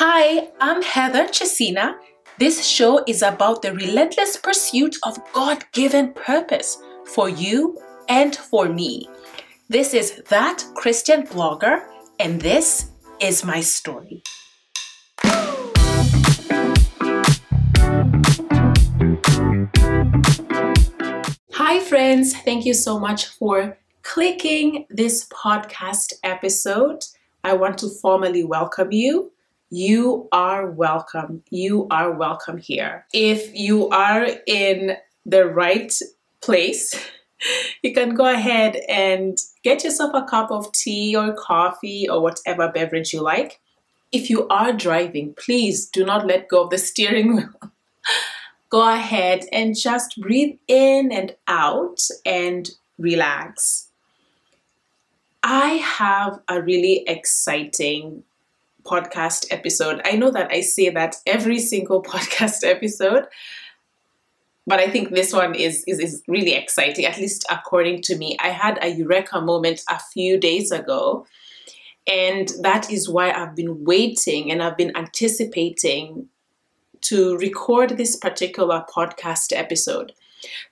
Hi, I'm Heather Chesina. This show is about the relentless pursuit of God given purpose for you and for me. This is That Christian Blogger, and this is my story. Hi, friends. Thank you so much for clicking this podcast episode. I want to formally welcome you. You are welcome. You are welcome here. If you are in the right place, you can go ahead and get yourself a cup of tea or coffee or whatever beverage you like. If you are driving, please do not let go of the steering wheel. go ahead and just breathe in and out and relax. I have a really exciting podcast episode. I know that I say that every single podcast episode, but I think this one is, is, is really exciting, at least according to me. I had a eureka moment a few days ago, and that is why I've been waiting and I've been anticipating to record this particular podcast episode.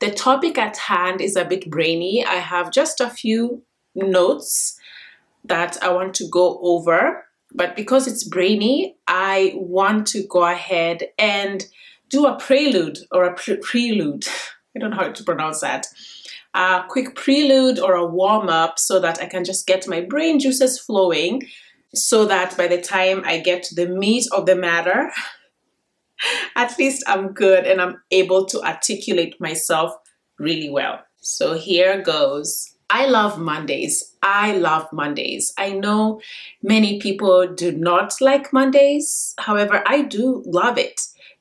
The topic at hand is a bit brainy. I have just a few notes that I want to go over but because it's brainy, I want to go ahead and do a prelude or a pre- prelude. I don't know how to pronounce that. A quick prelude or a warm up so that I can just get my brain juices flowing so that by the time I get to the meat of the matter, at least I'm good and I'm able to articulate myself really well. So here goes. I love Mondays. I love Mondays. I know many people do not like Mondays. However, I do love it.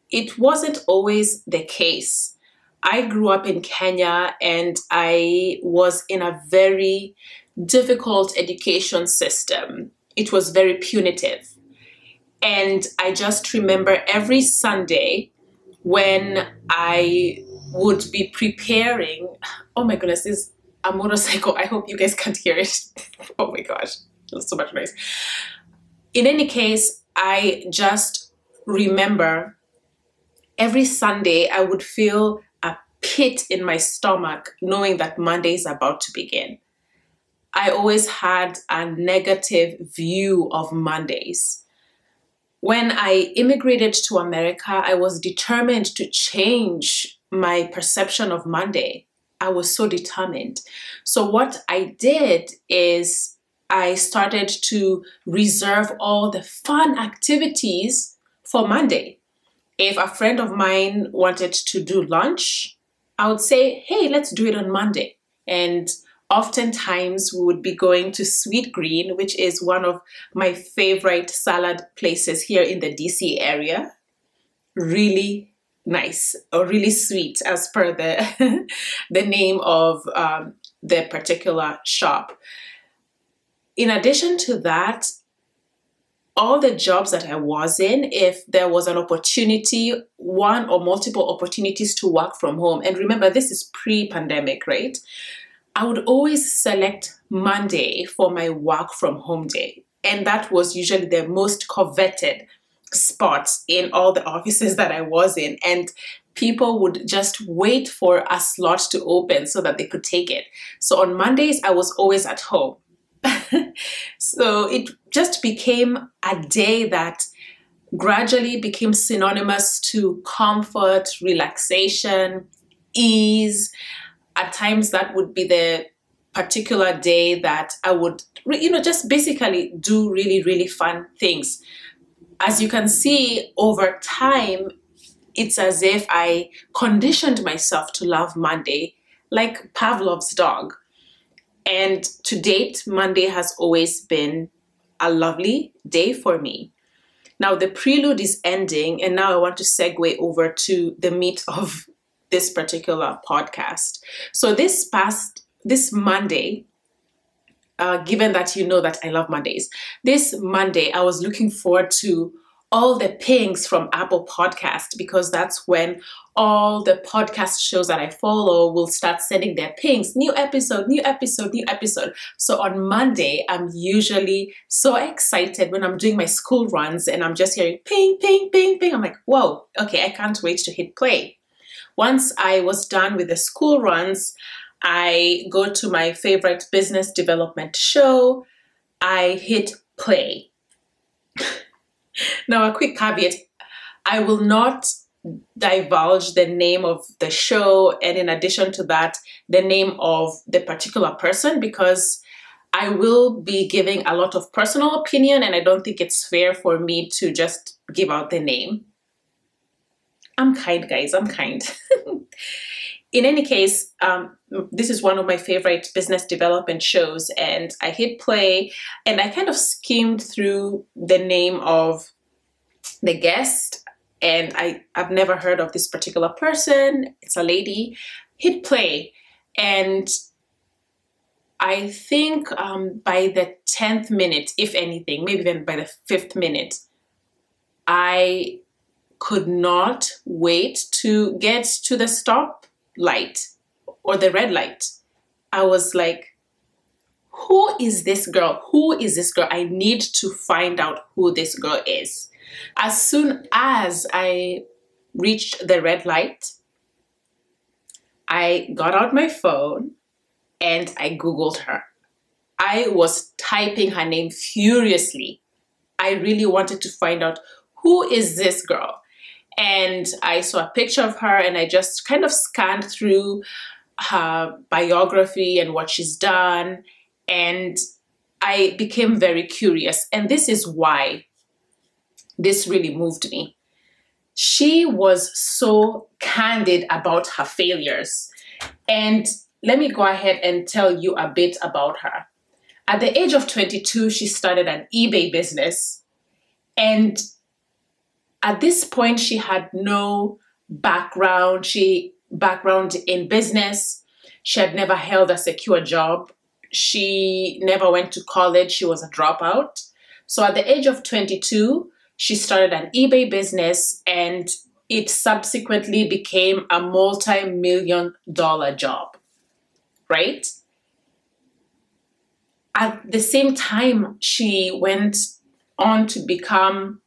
It wasn't always the case. I grew up in Kenya and I was in a very difficult education system. It was very punitive. And I just remember every Sunday when I would be preparing. Oh my goodness, this a motorcycle. I hope you guys can't hear it. oh my gosh, there's so much noise. In any case, I just remember every Sunday I would feel a pit in my stomach knowing that Monday is about to begin. I always had a negative view of Mondays. When I immigrated to America, I was determined to change my perception of Monday. I was so determined. So, what I did is I started to reserve all the fun activities for Monday. If a friend of mine wanted to do lunch, I would say, hey, let's do it on Monday. And oftentimes we would be going to Sweetgreen, which is one of my favorite salad places here in the DC area. Really nice or really sweet as per the the name of um, the particular shop. In addition to that all the jobs that i was in if there was an opportunity one or multiple opportunities to work from home and remember this is pre-pandemic right? I would always select monday for my work from home day and that was usually the most coveted spots in all the offices that I was in. And people would just wait for a slot to open so that they could take it. So on Mondays, I was always at home. so it just became a day that gradually became synonymous to comfort, relaxation, ease. At times, that would be the particular day that I would, you know, just basically do really, really fun things as you can see over time, it's as if I conditioned myself to love Monday like Pavlov's dog. And to date, Monday has always been a lovely day for me. Now, the prelude is ending, and now I want to segue over to the meat of this particular podcast. So, this past, this Monday, uh, given that you know that I love Mondays. This Monday, I was looking forward to all the pings from Apple Podcast because that's when all the podcast shows that I follow will start sending their pings. New episode, new episode, new episode. So on Monday, I'm usually so excited when I'm doing my school runs and I'm just hearing ping, ping, ping, ping. I'm like, whoa, okay, I can't wait to hit play. Once I was done with the school runs, I go to my favorite business development show. I hit play. now, a quick caveat I will not divulge the name of the show and in addition to that the name of the particular person because I will be giving a lot of personal opinion and I don't think it's fair for me to just give out the name. I'm kind, guys, I'm kind. in any case, um, this is one of my favorite business development shows, and I hit play and I kind of skimmed through the name of the guest and I, I've never heard of this particular person. It's a lady. Hit play, and I think um, by the 10th minute, if anything, maybe even by the fifth minute, I could not wait to get to the stop light or the red light. I was like, who is this girl? Who is this girl? I need to find out who this girl is. As soon as I reached the red light, I got out my phone and I Googled her. I was typing her name furiously. I really wanted to find out who is this girl? And I saw a picture of her and I just kind of scanned through her biography and what she's done. And I became very curious. And this is why this really moved me. She was so candid about her failures. And let me go ahead and tell you a bit about her. At the age of 22, she started an eBay business. And at this point, she had no background. She background in business. She had never held a secure job. She never went to college. She was a dropout. So at the age of 22, she started an eBay business and it subsequently became a multi million dollar job, right? At the same time, she went on to become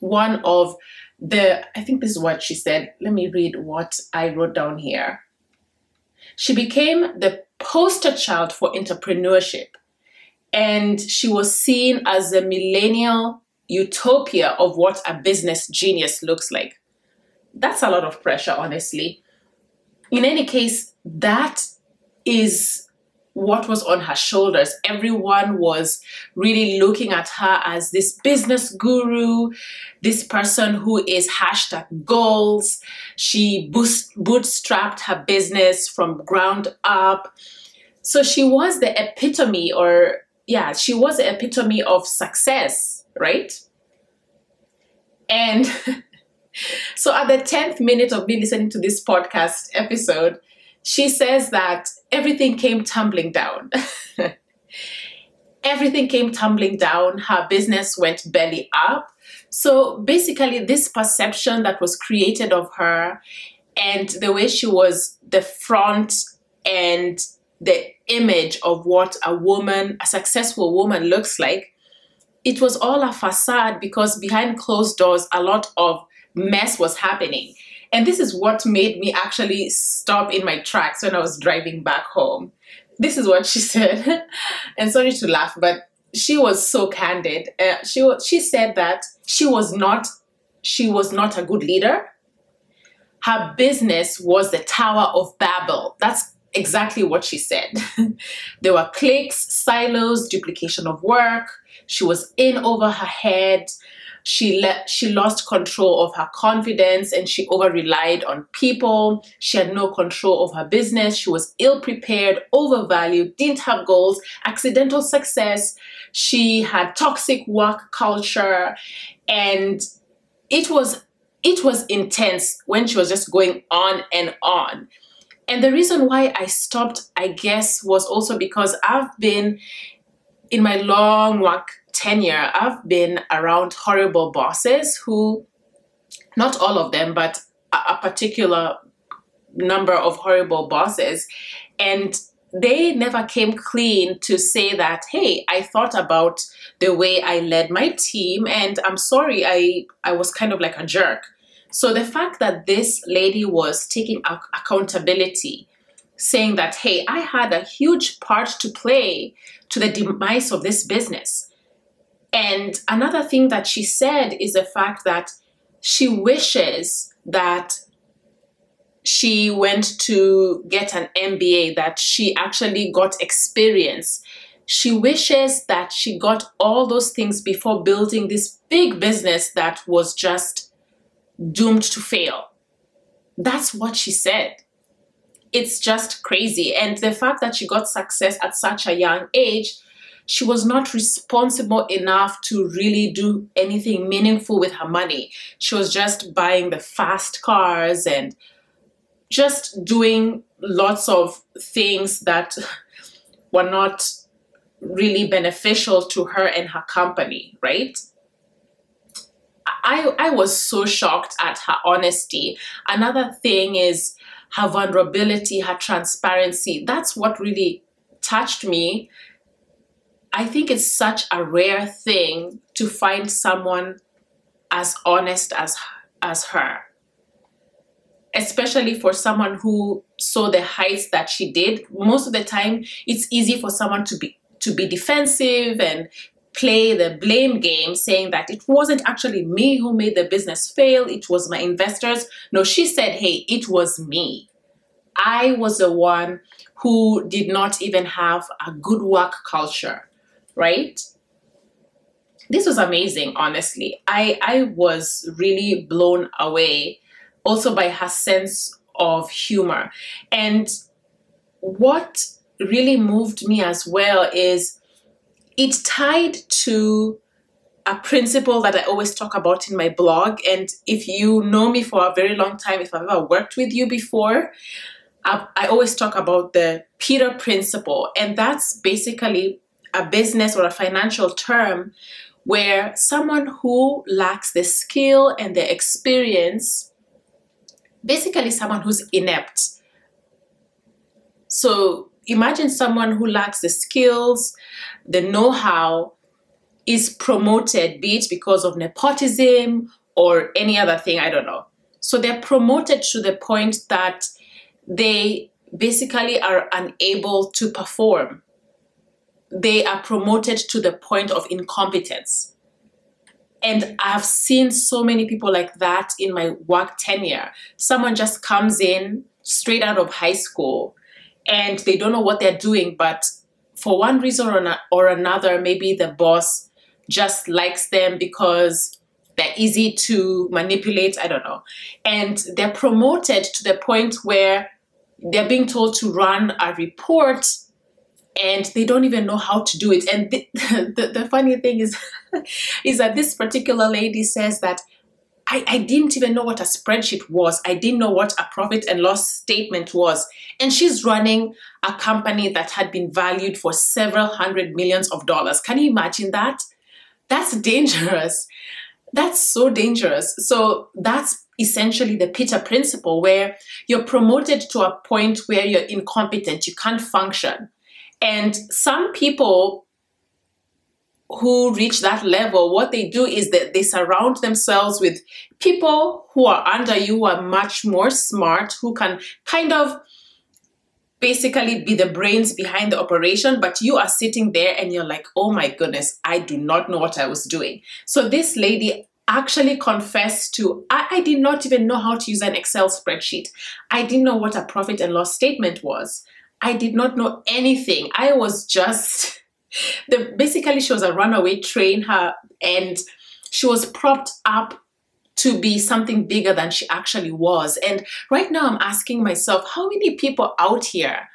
one of the, I think this is what she said. Let me read what I wrote down here. She became the poster child for entrepreneurship, and she was seen as a millennial utopia of what a business genius looks like. That's a lot of pressure, honestly. In any case, that is what was on her shoulders. Everyone was really looking at her as this business guru, this person who is hashtag goals. She bootstrapped her business from ground up. So she was the epitome, or yeah, she was the epitome of success right? And so at the 10th minute of me listening to this podcast episode, she says that everything came tumbling down. everything came tumbling down. Her business went belly up. So basically, this perception that was created of her and the way she was the front and the image of what a woman, a successful woman looks like, it was all a facade because behind closed doors, a lot of mess was happening. And this is what made me actually stop in my tracks when I was driving back home. This is what she said. and sorry to laugh, but she was so candid. Uh, she she said that she was not she was not a good leader. Her business was the Tower of Babel. That's exactly what she said. there were cliques, silos, duplication of work. She was in over her head. She let she lost control of her confidence and she over relied on people. She had no control of her business. She was ill prepared, overvalued, didn't have goals, accidental success. She had toxic work culture and it was it was intense when she was just going on and on. And the reason why I stopped, I guess, was also because I've been in my long work tenure, I've been around horrible bosses who, not all of them, but a, particular number of horrible bosses. And they never came clean to say that, hey, I thought about the way I led my team and I'm sorry, I, I was kind of like a jerk. So the fact that this lady was taking accountability, saying that, hey, I had a huge part to play to the demise of this business. And another thing that she said is the fact that she wishes that she went to get an MBA, that she actually got experience. She wishes that she got all those things before building this big business that was just doomed to fail. That's what she said. It's just crazy. And the fact that she got success at such a young age, she was not responsible enough to really do anything meaningful with her money. She was just buying the fast cars and just doing lots of things that were not really beneficial to her and her company, right? I, I was so shocked at her honesty. Another thing is her vulnerability, her transparency. That's what really touched me. I think it's such a rare thing to find someone as honest as as her. Especially for someone who saw the heights that she did. Most of the time it's easy for someone to be to be defensive and play the blame game saying that it wasn't actually me who made the business fail it was my investors. No she said hey it was me. I was the one who did not even have a good work culture right this was amazing honestly i i was really blown away also by her sense of humor. And what really moved me as well is it tied to a principle that I always talk about in my blog. And if you know me for a very long time, if I've ever worked with you before, I, I always talk about the Peter principle. And that's basically a business or a financial term where someone who lacks the skill and the experience basically someone who's inept. So imagine someone who lacks the skills, the know how, is promoted, be it because of nepotism or any other thing, I don't know. So they're promoted to the point that they basically are unable to perform. They are promoted to the point of incompetence. And I've seen so many people like that in my work tenure. Someone just comes in straight out of high school and they don't know what they're doing, but for one reason or, or another, maybe the boss just likes them because they're easy to manipulate. I don't know. And they're promoted to the point where they're being told to run a report and they don't even know how to do it. And the, the, the funny thing is, is that this particular lady says that I, I didn't even know what a spreadsheet was. I didn't know what a profit and loss statement was. And she's running a company that had been valued for several hundred millions of dollars. Can you imagine that? That's dangerous. That's so dangerous. So that's essentially the Peter principle where you're promoted to a point where you're incompetent, you can't function. And some people who reach that level, what they do is that they surround themselves with people who are under you, who are much more smart, who can kind of basically be the brains behind the operation, but you are sitting there and you're like, oh my goodness, I do not know what I was doing. So this lady actually confessed to, I, I did not even know how to use an Excel spreadsheet. I didn't know what a profit and loss statement was. I did not know anything. I was just the basically she was a runaway train her and she was propped up to be something bigger than she actually was. And right now I'm asking myself, how many people out here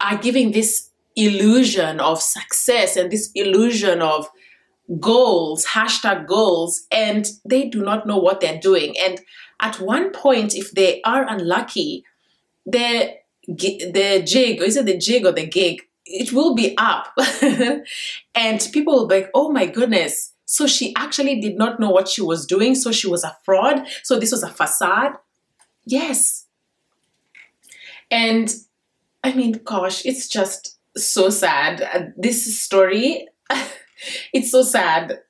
are giving this illusion of success and this illusion of goals, hashtag goals, and they do not know what they're doing. And at one point, if they are unlucky, they're the jig, or is it the jig or the gig? it will be up. and people will be like, oh my goodness. So she actually did not know what she was doing. So she was a fraud. So this was a facade. Yes. And I mean, gosh, it's just so sad. Uh, this story, it's so sad.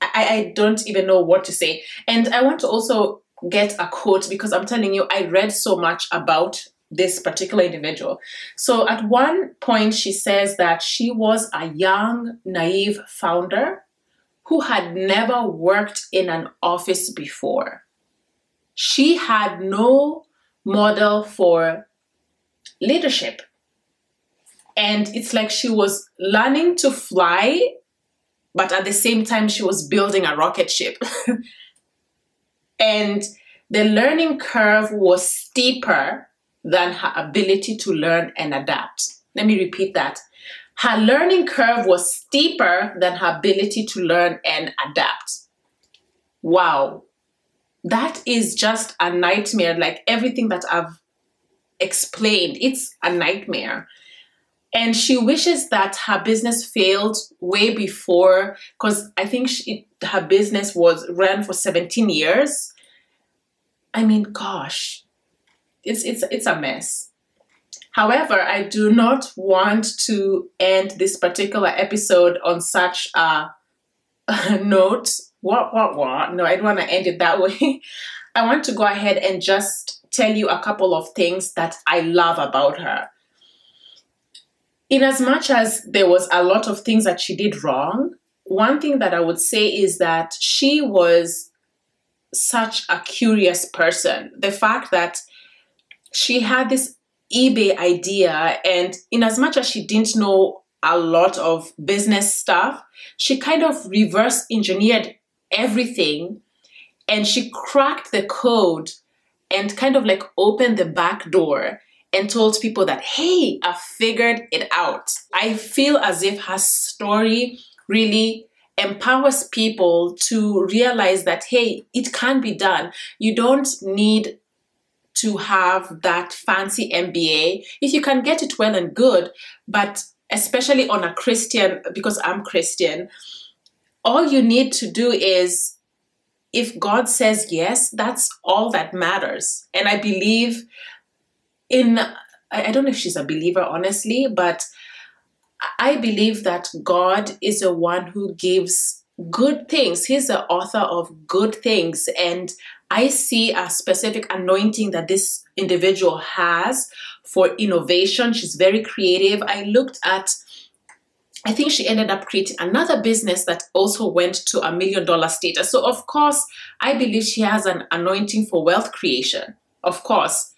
I, I don't even know what to say. And I want to also get a quote because I'm telling you, I read so much about this particular individual. So at one point, she says that she was a young, naive founder who had never worked in an office before. She had no model for leadership. And it's like she was learning to fly, but at the same time, she was building a rocket ship. and the learning curve was steeper than her ability to learn and adapt. Let me repeat that. Her learning curve was steeper than her ability to learn and adapt. Wow. That is just a nightmare, like everything that I've explained. It's a nightmare. And she wishes that her business failed way before, because I think she, her business was ran for 17 years. I mean, gosh, it's it's it's a mess. However, I do not want to end this particular episode on such a, a note. What what what? No, I don't want to end it that way. I want to go ahead and just tell you a couple of things that I love about her. In as much as there was a lot of things that she did wrong, one thing that I would say is that she was such a curious person. The fact that she had this eBay idea, and in as much as she didn't know a lot of business stuff, she kind of reverse engineered everything and she cracked the code and kind of like opened the back door and told people that, hey, I figured it out. I feel as if her story really empowers people to realize that, hey, it can be done. You don't need to have that fancy MBA. If you can get it well and good, but especially on a Christian, because I'm Christian, all you need to do is if God says yes, that's all that matters. And I believe in, I don't know if she's a believer, honestly, but I believe that God is the one who gives good things. He's the author of good things. And I see a specific anointing that this individual has for innovation. She's very creative. I looked at I think she ended up creating another business that also went to a million dollar status. So, of course, I believe she has an anointing for wealth creation. Of course,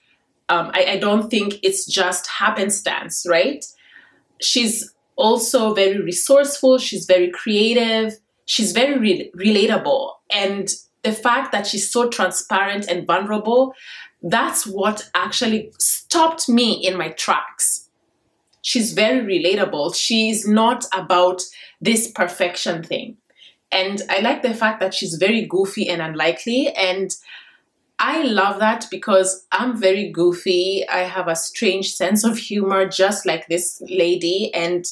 um, I, I don't think it's just happenstance, right? She's also very resourceful, she's very creative, she's very re- relatable. And the fact that she's so transparent and vulnerable, that's what actually stopped me in my tracks. She's very relatable. She's not about this perfection thing. And I like the fact that she's very goofy and unlikely. And I love that because I'm very goofy. I have a strange sense of humor, just like this lady. And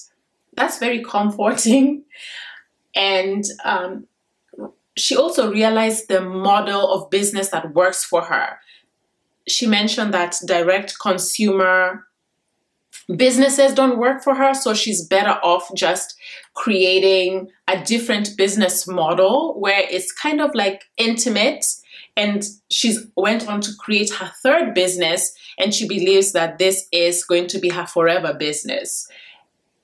that's very comforting. And um, she also realized the model of business that works for her. She mentioned that direct consumer businesses don't work for her, so she's better off just creating a different business model where it's kind of like intimate and she's went on to create her third business and she believes that this is going to be her forever business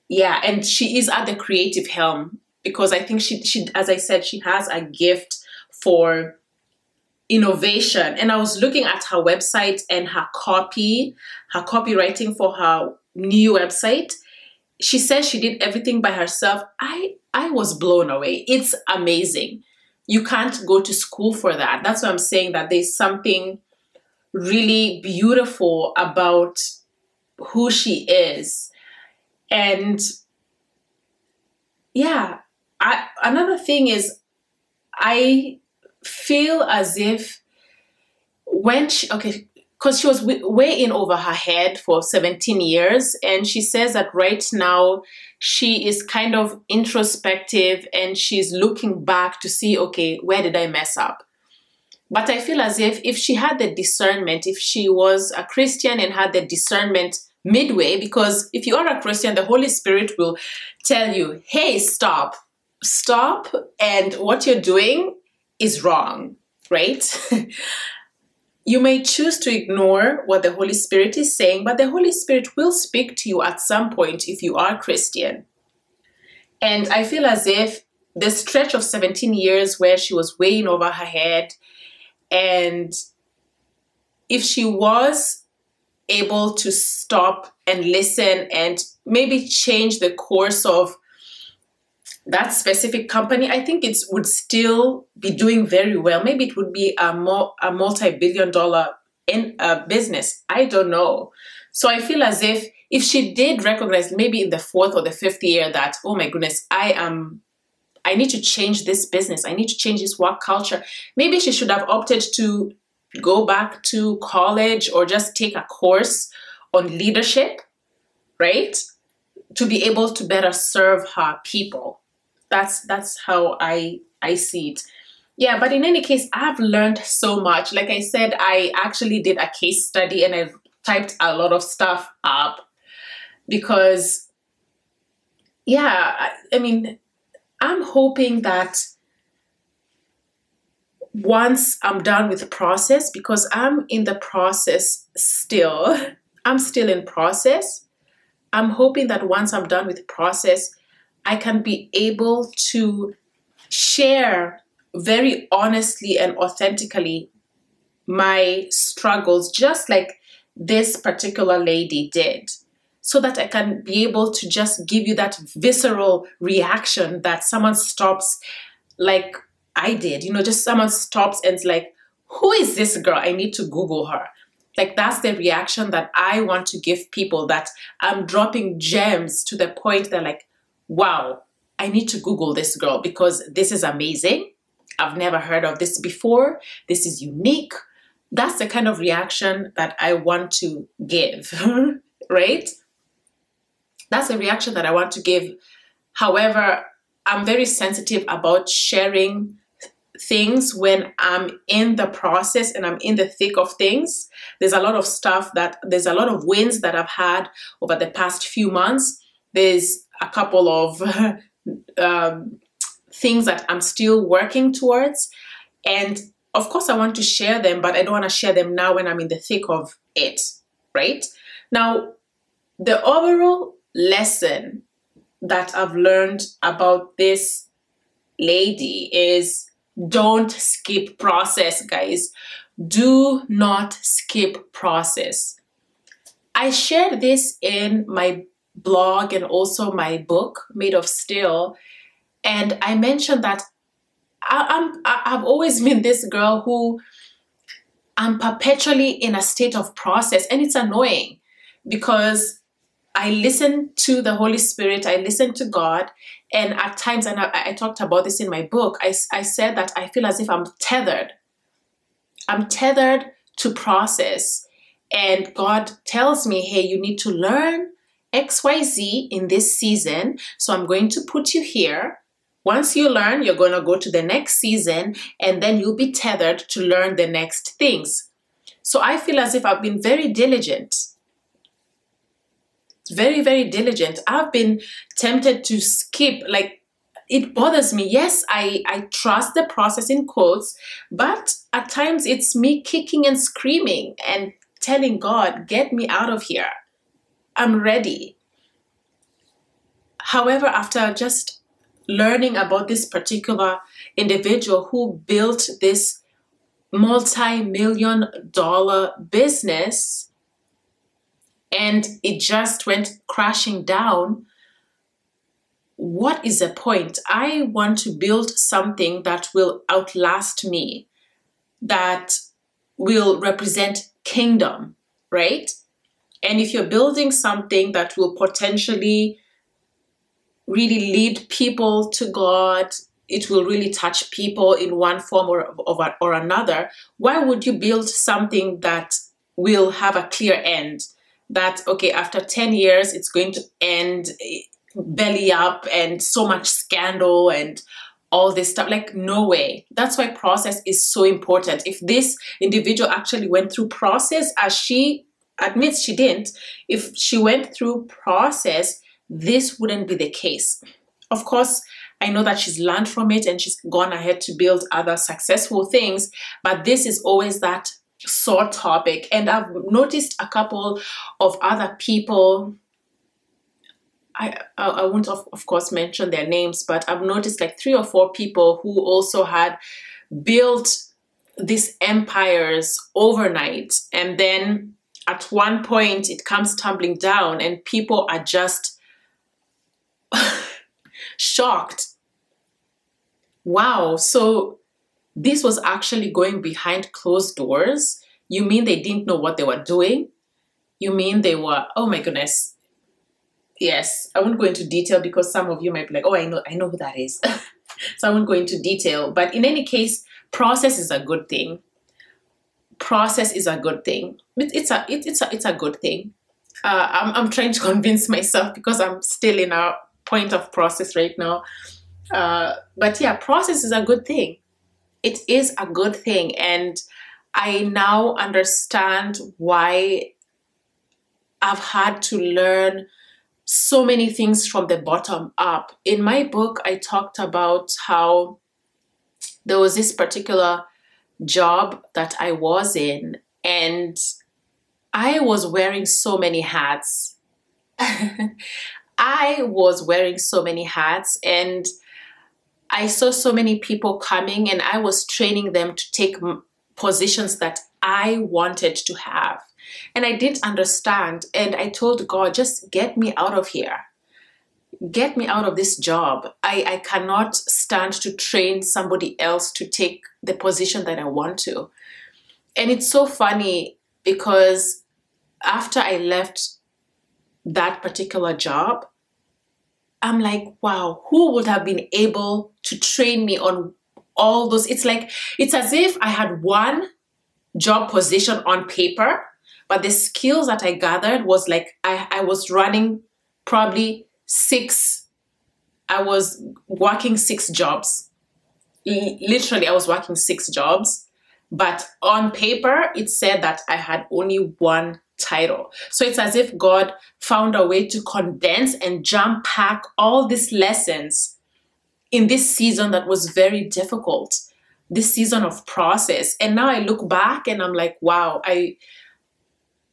yeah and she is at the creative helm because I think she, she, as I said, she has a gift for innovation. And I was looking at her website and her copy, her copywriting for her new website. She says she did everything by herself. I I was blown away. It's amazing. You can't go to school for that. That's why I'm saying that there's something really beautiful about who she is. And yeah, I, another thing is, I feel as if when she, okay, because she was way in over her head for 17 years. And she says that right now she is kind of introspective and she's looking back to see, okay, where did I mess up? But I feel as if if she had the discernment, if she was a Christian and had the discernment midway, because if you are a Christian, the Holy Spirit will tell you, hey, stop, stop, and what you're doing is wrong, right? you may choose to ignore what the Holy Spirit is saying, but the Holy Spirit will speak to you at some point if you are Christian. And I feel as if the stretch of 17 years where she was weighing over her head, and if she was able to stop and listen and maybe change the course of that specific company, I think it would still be doing very well. Maybe it would be a, more, a multi-billion dollar in a business. I don't know. So I feel as if if she did recognize maybe in the fourth or the fifth year that, oh my goodness, I am I need to change this business. I need to change this work culture. Maybe she should have opted to go back to college or just take a course on leadership, right? To be able to better serve her people that's that's how I I see it. Yeah, but in any case, I've learned so much. Like I said, I actually did a case study and I typed a lot of stuff up because yeah, I, I mean, I'm hoping that once I'm done with the process, because I'm in the process still, I'm still in process. I'm hoping that once I'm done with the process, I can be able to share very honestly and authentically my struggles, just like this particular lady did, so that I can be able to just give you that visceral reaction that someone stops, like I did, you know, just someone stops and like, who is this girl? I need to Google her. Like that's the reaction that I want to give people that I'm dropping gems to the point that like, wow, I need to Google this girl because this is amazing. I've never heard of this before. This is unique. That's the kind of reaction that I want to give, right? That's the reaction that I want to give. However, I'm very sensitive about sharing things when I'm in the process and I'm in the thick of things. There's a lot of stuff that, there's a lot of wins that I've had over the past few months. There's a couple of um, things that I'm still working towards. And of course, I want to share them, but I don't want to share them now when I'm in the thick of it, right? Now, the overall lesson that I've learned about this lady is don't skip process, guys. Do not skip process. I shared this in my blog and also my book, Made of Steel. And I mentioned that I, I'm, I've always been this girl who I'm perpetually in a state of process. And it's annoying because I listen to the Holy Spirit, I listen to God, and at times, and I, I, talked about this in my book, I, I said that I feel as if I'm tethered. I'm tethered to process. And God tells me, hey, you need to learn XYZ in this season. So I'm going to put you here. Once you learn, you're going to go to the next season and then you'll be tethered to learn the next things. So I feel as if I've been very diligent. Very, very diligent. I've been tempted to skip, like, it bothers me. Yes, I, I trust the process in quotes, but at times it's me kicking and screaming and telling God, get me out of here. I'm ready. However, after just learning about this particular individual who built this multi million dollar business and it just went crashing down, what is the point? I want to build something that will outlast me, that will represent kingdom, right? And if you're building something that will potentially really lead people to God, it will really touch people in one form or, or, or another, why would you build something that will have a clear end. That, okay, after 10 years, it's going to end eh, belly up and so much scandal and all this stuff. Like, no way. That's why process is so important. If this individual actually went through process as she admits she didn't, if she went through process, this wouldn't be the case. Of course, I know that she's learned from it and she's gone ahead to build other successful things, but this is always that sore topic. And I've noticed a couple of other people. I, I, I won't, of, of course, mention their names, but I've noticed like three or four people who also had built these empires overnight. And then at one point, it comes tumbling down, and people are just shocked. Wow, so this was actually going behind closed doors. You mean they didn't know what they were doing? You mean they were, oh my goodness. Yes, I won't go into detail because some of you might be like, oh, I know, I know who that is. so I won't go into detail. But in any case, process is a good thing. Process is a good thing. It, it's a it, it's a it's a good thing. Uh, I'm I'm trying to convince myself because I'm still in a point of process right now. Uh, but yeah, process is a good thing it is a good thing. And I now understand why I've had to learn so many things from the bottom up. In my book, I talked about how there was this particular job that I was in, and I was wearing so many hats. I was wearing so many hats, and I saw so many people coming and I was training them to take positions that I wanted to have. And I didn't understand. And I told God, just get me out of here. Get me out of this job. I, I cannot stand to train somebody else to take the position that I want to. And it's so funny because after I left that particular job, I'm like, wow, who would have been able to train me on all those? It's like, it's as if I had one job position on paper, but the skills that I gathered was like, I, I was running probably six, I was working six jobs. literally, I was working six jobs. But on paper, it said that I had only one title. So it's as if God found a way to condense and jump pack all these lessons in this season that was very difficult, this season of process. And now I look back and I'm like, wow, I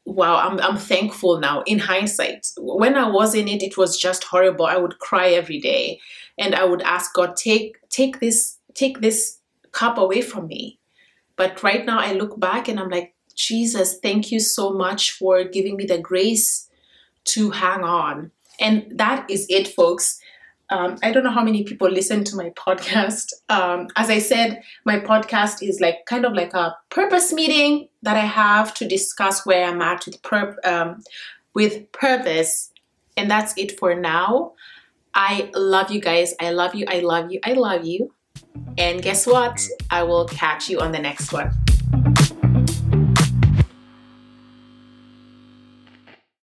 wow, I'm I'm thankful now in hindsight. When I was in it, it was just horrible. I would cry every day and I would ask God, take take this, take this cup away from me. But right now I look back and I'm like, Jesus, thank you so much for giving me the grace to hang on. And that is it, folks. Um, I don't know how many people listen to my podcast. Um, as I said, my podcast is like kind of like a purpose meeting that I have to discuss where I'm at with pur- um, with purpose, and that's it for now. I love you guys. I love you. I love you. I love you. And guess what? I will catch you on the next one.